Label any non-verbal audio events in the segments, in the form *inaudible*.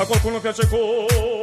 A qualcuno piace Colt.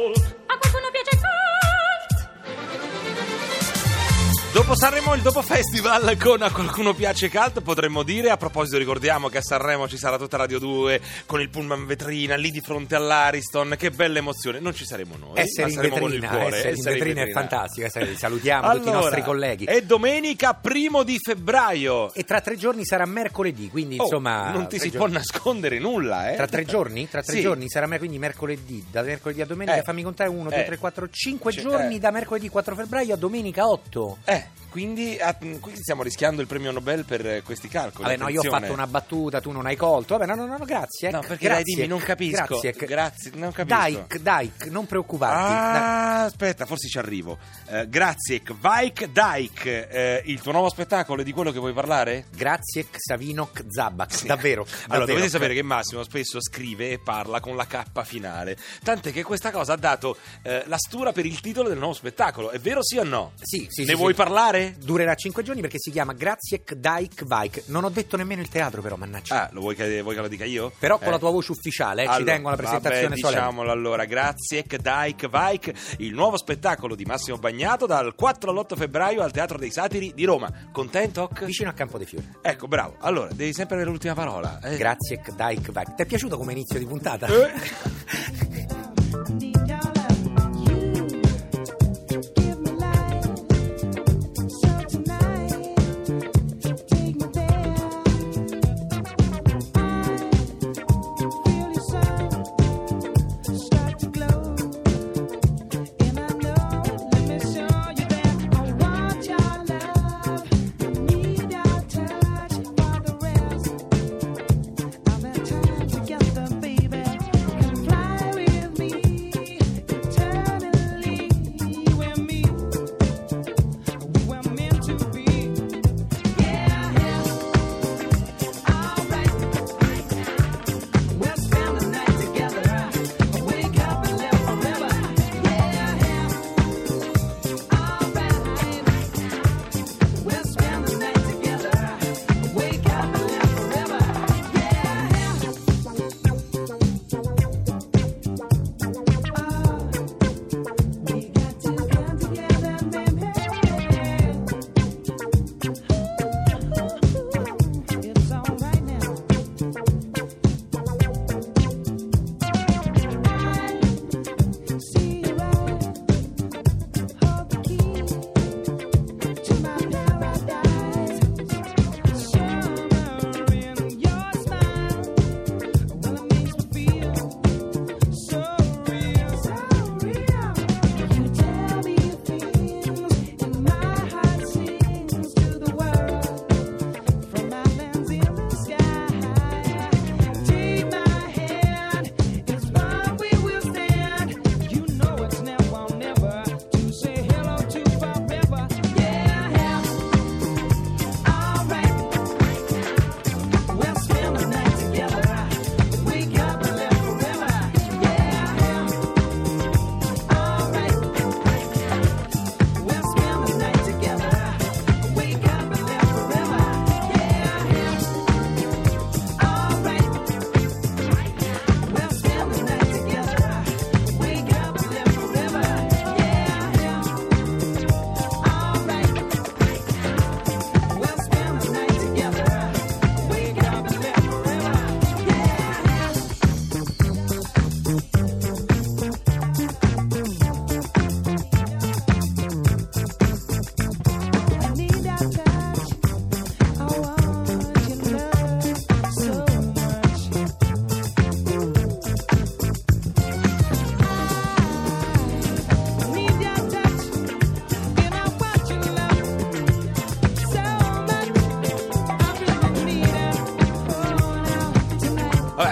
Dopo Sanremo il dopo festival con A qualcuno piace cult potremmo dire, a proposito ricordiamo che a Sanremo ci sarà tutta Radio 2 con il pullman vetrina lì di fronte all'Ariston, che bella emozione, non ci saremo noi, Essere ma in saremo con il vetrina, cuore. essere in essere in vetrina è vetrina. fantastico. sai, Salutiamo tutti i Allora, nostri colleghi. È domenica primo di febbraio. E tra tre giorni sarà mercoledì, quindi Oh, insomma... non ti si giorni- può nascondere nulla, eh? Tra tre giorni? Tra tre Sì. giorni sarà quindi mercoledì, da mercoledì a domenica, Eh. fammi contare 1, 2, Eh. 3, 4, 5 Cioè, giorni eh. da mercoledì 4 febbraio a domenica 8. Eh, quindi, ah, quindi stiamo rischiando il premio Nobel per eh, questi calcoli. Vabbè, no, io ho fatto una battuta, tu non hai colto. Vabbè, no, no, no, no, grazie. No, ec, perché dai, grazie, dimmi, non capisco. Grazie. Grazie, non capisco. Dai, dai, non preoccuparti. dai. Ah, aspetta, forse ci arrivo. Eh, grazie, Vaik Daik. eh, il tuo nuovo spettacolo è di quello che vuoi parlare? Grazie, Xavinok Zabak. Davvero. Allora, davvero. dovete sapere che Massimo spesso scrive e parla con la K finale. Tant'è che questa cosa ha dato eh, la stura per il titolo del nuovo spettacolo. È vero sì o no? Sì, sì, Ne sì, vuoi sì. parlare? Durerà 5 giorni perché si chiama Graziek Daik Vaik. Non ho detto nemmeno il teatro, però, mannaggia. Ah, lo vuoi che, vuoi che lo dica io? Però con Eh. la tua voce ufficiale, eh, ci Allora, tengo alla presentazione vabbè, solenne. diciamolo allora, grazie Daik Vaik, il nuovo spettacolo di Massimo Bagnato dal 4 all'8 febbraio al Teatro dei Satiri di Roma. Contento? Vicino a Campo dei Fiori. Ecco, bravo. Allora, devi sempre avere l'ultima parola. eh. Graziek Daik Vaik. Ti è piaciuto come inizio di puntata? Eh. *laughs*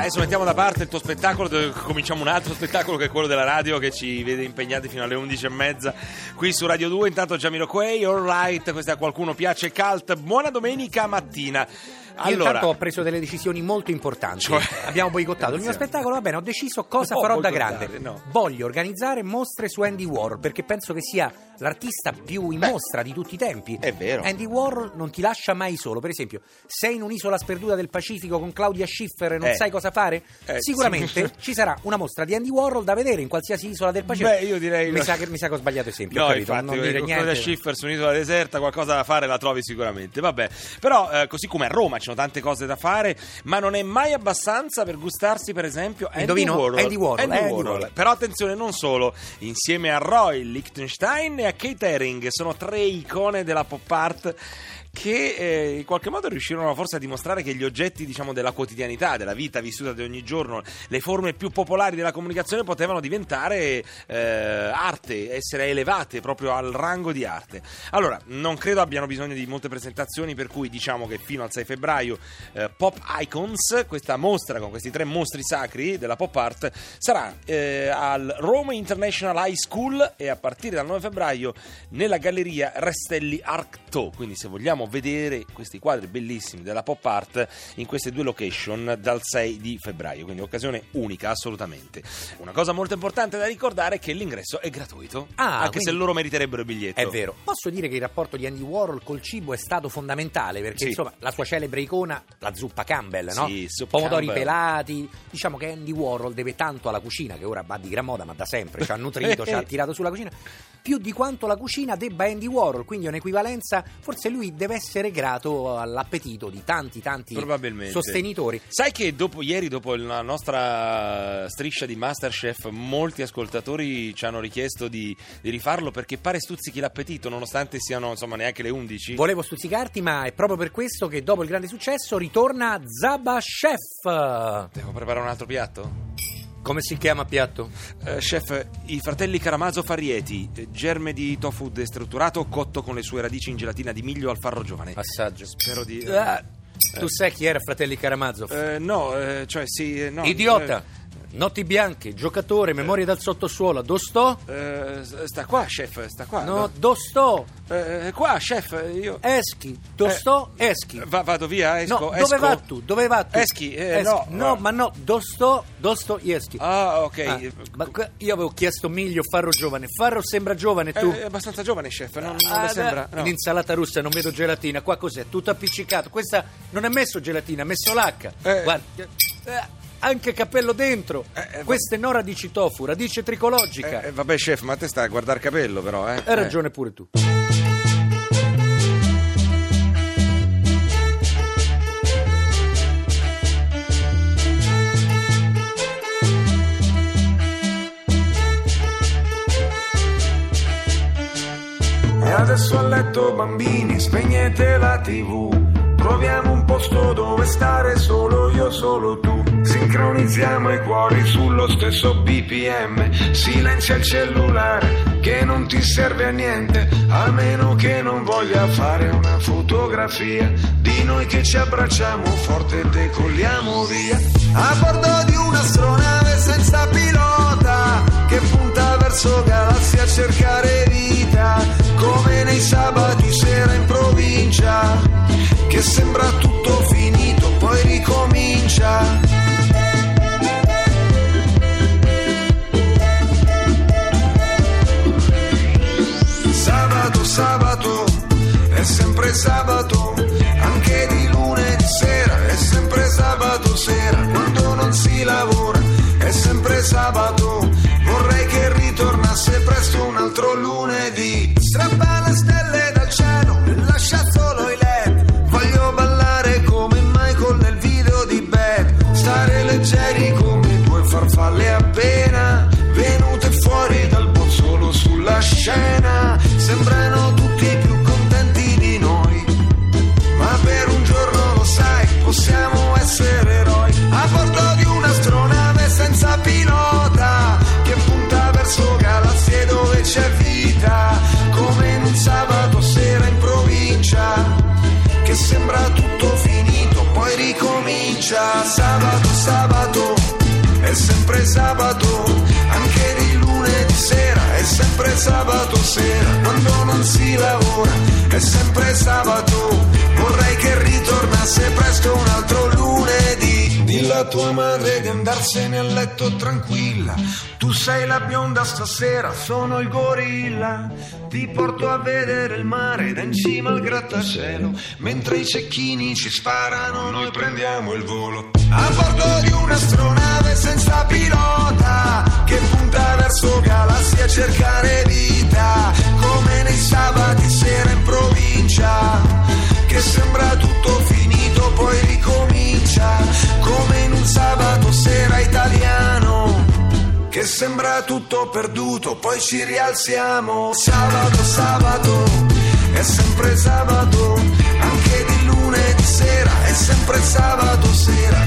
adesso mettiamo da parte il tuo spettacolo, cominciamo un altro spettacolo che è quello della radio che ci vede impegnati fino alle 11 e mezza qui su Radio 2. Intanto Jamiroquai, all right, questa a qualcuno piace cult. Buona domenica mattina. Allora, intanto ho preso delle decisioni molto importanti. Cioè? Abbiamo boicottato il mio spettacolo, va bene, ho deciso cosa No, farò da grande. no. Voglio organizzare mostre su Andy Warhol perché penso che sia l'artista più in Beh, mostra di tutti i tempi. è vero. Andy Warhol non ti lascia mai solo. Per esempio, sei in un'isola sperduta del Pacifico con Claudia Schiffer e non Eh. sai cosa fare? Eh, Sicuramente sì. *laughs* ci sarà una mostra di Andy Warhol da vedere in qualsiasi isola del Pacifico. Beh, io direi- Mi sa che, mi sa che ho sbagliato esempio. No, capito, infatti, non dire con Claudia niente. Schiffer su un'isola deserta qualcosa da fare la trovi sicuramente. Vabbè, però eh, così come a Roma sono tante cose da fare, ma non è mai abbastanza per gustarsi, per esempio, Andy Indovino? Warhol. Andy Warhol, Andy eh, Andy Warhol. Warhol. Però attenzione, non solo, insieme a Roy Lichtenstein e a Kate Haring sono tre icone della pop art che eh, in qualche modo riuscirono forse a dimostrare che gli oggetti diciamo della quotidianità, della vita vissuta di ogni giorno, le forme più popolari della comunicazione potevano diventare eh, arte, essere elevate proprio al rango di arte. Allora, non credo abbiano bisogno di molte presentazioni, per cui diciamo che fino al 6 febbraio eh, Pop Icons, questa mostra con questi tre mostri sacri della pop art, sarà eh, al Roma International High School e a partire dal 9 febbraio nella galleria Restelli Arcto. Quindi se vogliamo vedere questi quadri bellissimi della pop art in queste due location dal 6 di febbraio, quindi occasione unica assolutamente. Una cosa molto importante da ricordare è che l'ingresso è gratuito, Ah, anche se loro meriterebbero il biglietto. È vero. Posso dire che il rapporto di Andy Warhol col cibo è stato fondamentale perché Sì. insomma la sua celebre icona, la zuppa Campbell, no? Sì, Pomodori Campbell. pelati. Diciamo che Andy Warhol deve tanto alla cucina, che ora va di gran moda, ma da sempre ci ha *laughs* nutrito, ci ha tirato sulla cucina, più di quanto la cucina debba Andy Warhol. Quindi è un'equivalenza. Forse lui deve essere grato all'appetito di tanti, tanti sostenitori. Sai che dopo ieri, dopo la nostra striscia di Masterchef, molti ascoltatori ci hanno richiesto di, di rifarlo perché pare stuzzichi l'appetito, nonostante siano insomma neanche le 11. Volevo stuzzicarti, ma è proprio per questo che dopo il grande successo ritorna Zaba Chef. Devo preparare un altro piatto? Come si chiama piatto? Eh, chef, i fratelli Caramazo Farrieti, eh, germe di tofu destrutturato cotto con le sue radici in gelatina di miglio al farro giovane. Assaggio. Spero di... Ah, tu sai chi era Fratelli Karamazov? Eh, no, eh, cioè sì, eh, no. Idiota! Notti bianche, giocatore, memoria dal sottosuolo. Dove sto? Eh, eh, sta qua, chef, sta qua. No, dove sto? Eh, qua, chef, io... Eschi. Dove Eh? Eschi. Va- vado via, esco, No, esco. dove va tu? Dove va tu? Eschi, eh, no, no, no. ma no, sto? Eschi. Ah, ok. Ah, ma io avevo chiesto miglio Farro giovane. Farro sembra giovane tu? Eh, È abbastanza giovane, chef, non, non Ah, le sembra? No. In insalata russa non vedo gelatina, qua cos'è? Tutto appiccicato. Questa non è messo gelatina, ha messo l'H. Eh. Guarda, eh, anche cappello dentro. Eh, eh, Questa è no radici tofu, radice tricologica. Eh, eh, vabbè, chef, ma te stai a guardare capello, però, eh? Hai ragione pure tu. E adesso a letto bambini, spegnete la tv. Troviamo un posto dove stare solo io, solo. Sincronizziamo i cuori sullo stesso BPM. Silenzia il cellulare che non ti serve a niente, a meno che non voglia fare una fotografia di noi che ci abbracciamo forte e decolliamo via. A bordo di un'astronave senza pilota che punta verso galassie a cercare vita, come nei sabati sera in provincia, che sembra tutto finito, poi ricomincia. Lavora, è sempre sabato, vorrei che ritornasse tornasse presto un altro lunedì. Dilla a tua madre di andarsene a letto tranquilla. Tu sei la bionda stasera, sono il gorilla. Ti porto a vedere il mare da in cima al grattacielo. Mentre i cecchini ci sparano, noi prendiamo il volo. A bordo di un'astronave senza pilota che punta verso galassie a cercare vita. Tutto perduto, poi ci rialziamo. Sabato, sabato, è sempre sabato, anche di lunedì sera, è sempre sabato sera,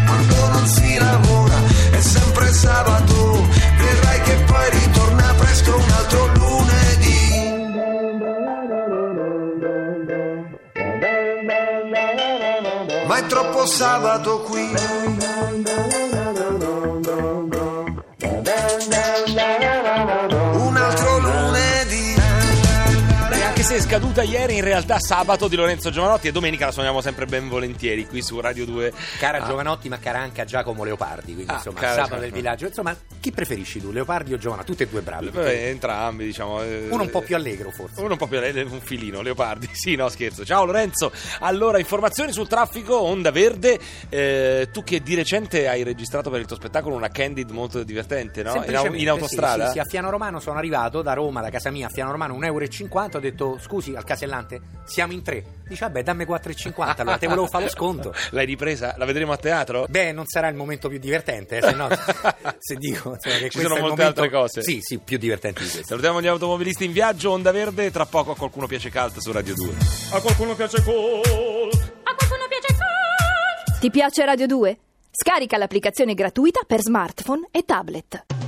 anche se è scaduta ieri, in realtà sabato di Lorenzo Giovanotti e domenica la suoniamo sempre ben volentieri qui su Radio 2. Cara Ah. Giovanotti, ma cara anche a Giacomo Leopardi, quindi Ah, insomma, cara sabato Giacomo. del villaggio. Insomma, chi preferisci tu, Leopardi o Giovanotti? Tutti e due bravi. Beh, entrambi, diciamo. eh, Uno un po' più allegro, forse. Uno un po' più un filino, Leopardi. *laughs* Sì, no, scherzo. Ciao Lorenzo. Allora, informazioni sul traffico, Onda Verde. Eh, tu che di recente hai registrato per il tuo spettacolo una candid molto divertente, no? In, in autostrada? Sì, sì, sì, a Fiano Romano sono arrivato da Roma, da casa mia, a Fiano Romano 1,50 euro. Ho detto, scusi, al casellante, siamo in tre. Dice, vabbè, dammi 4,50, allora te volevo fare lo sconto. *laughs* L'hai ripresa? La vedremo a teatro? Beh, non sarà il momento più divertente, eh, se no, *laughs* se dico insomma, che Ci sono molte momento- altre cose. Sì, sì, più divertenti di questo. Salutiamo gli automobilisti in viaggio, Onda Verde. Tra poco a qualcuno piace cult su Radio 2. A qualcuno piace col. A qualcuno piace Ti piace Radio 2? Scarica l'applicazione gratuita per smartphone e tablet.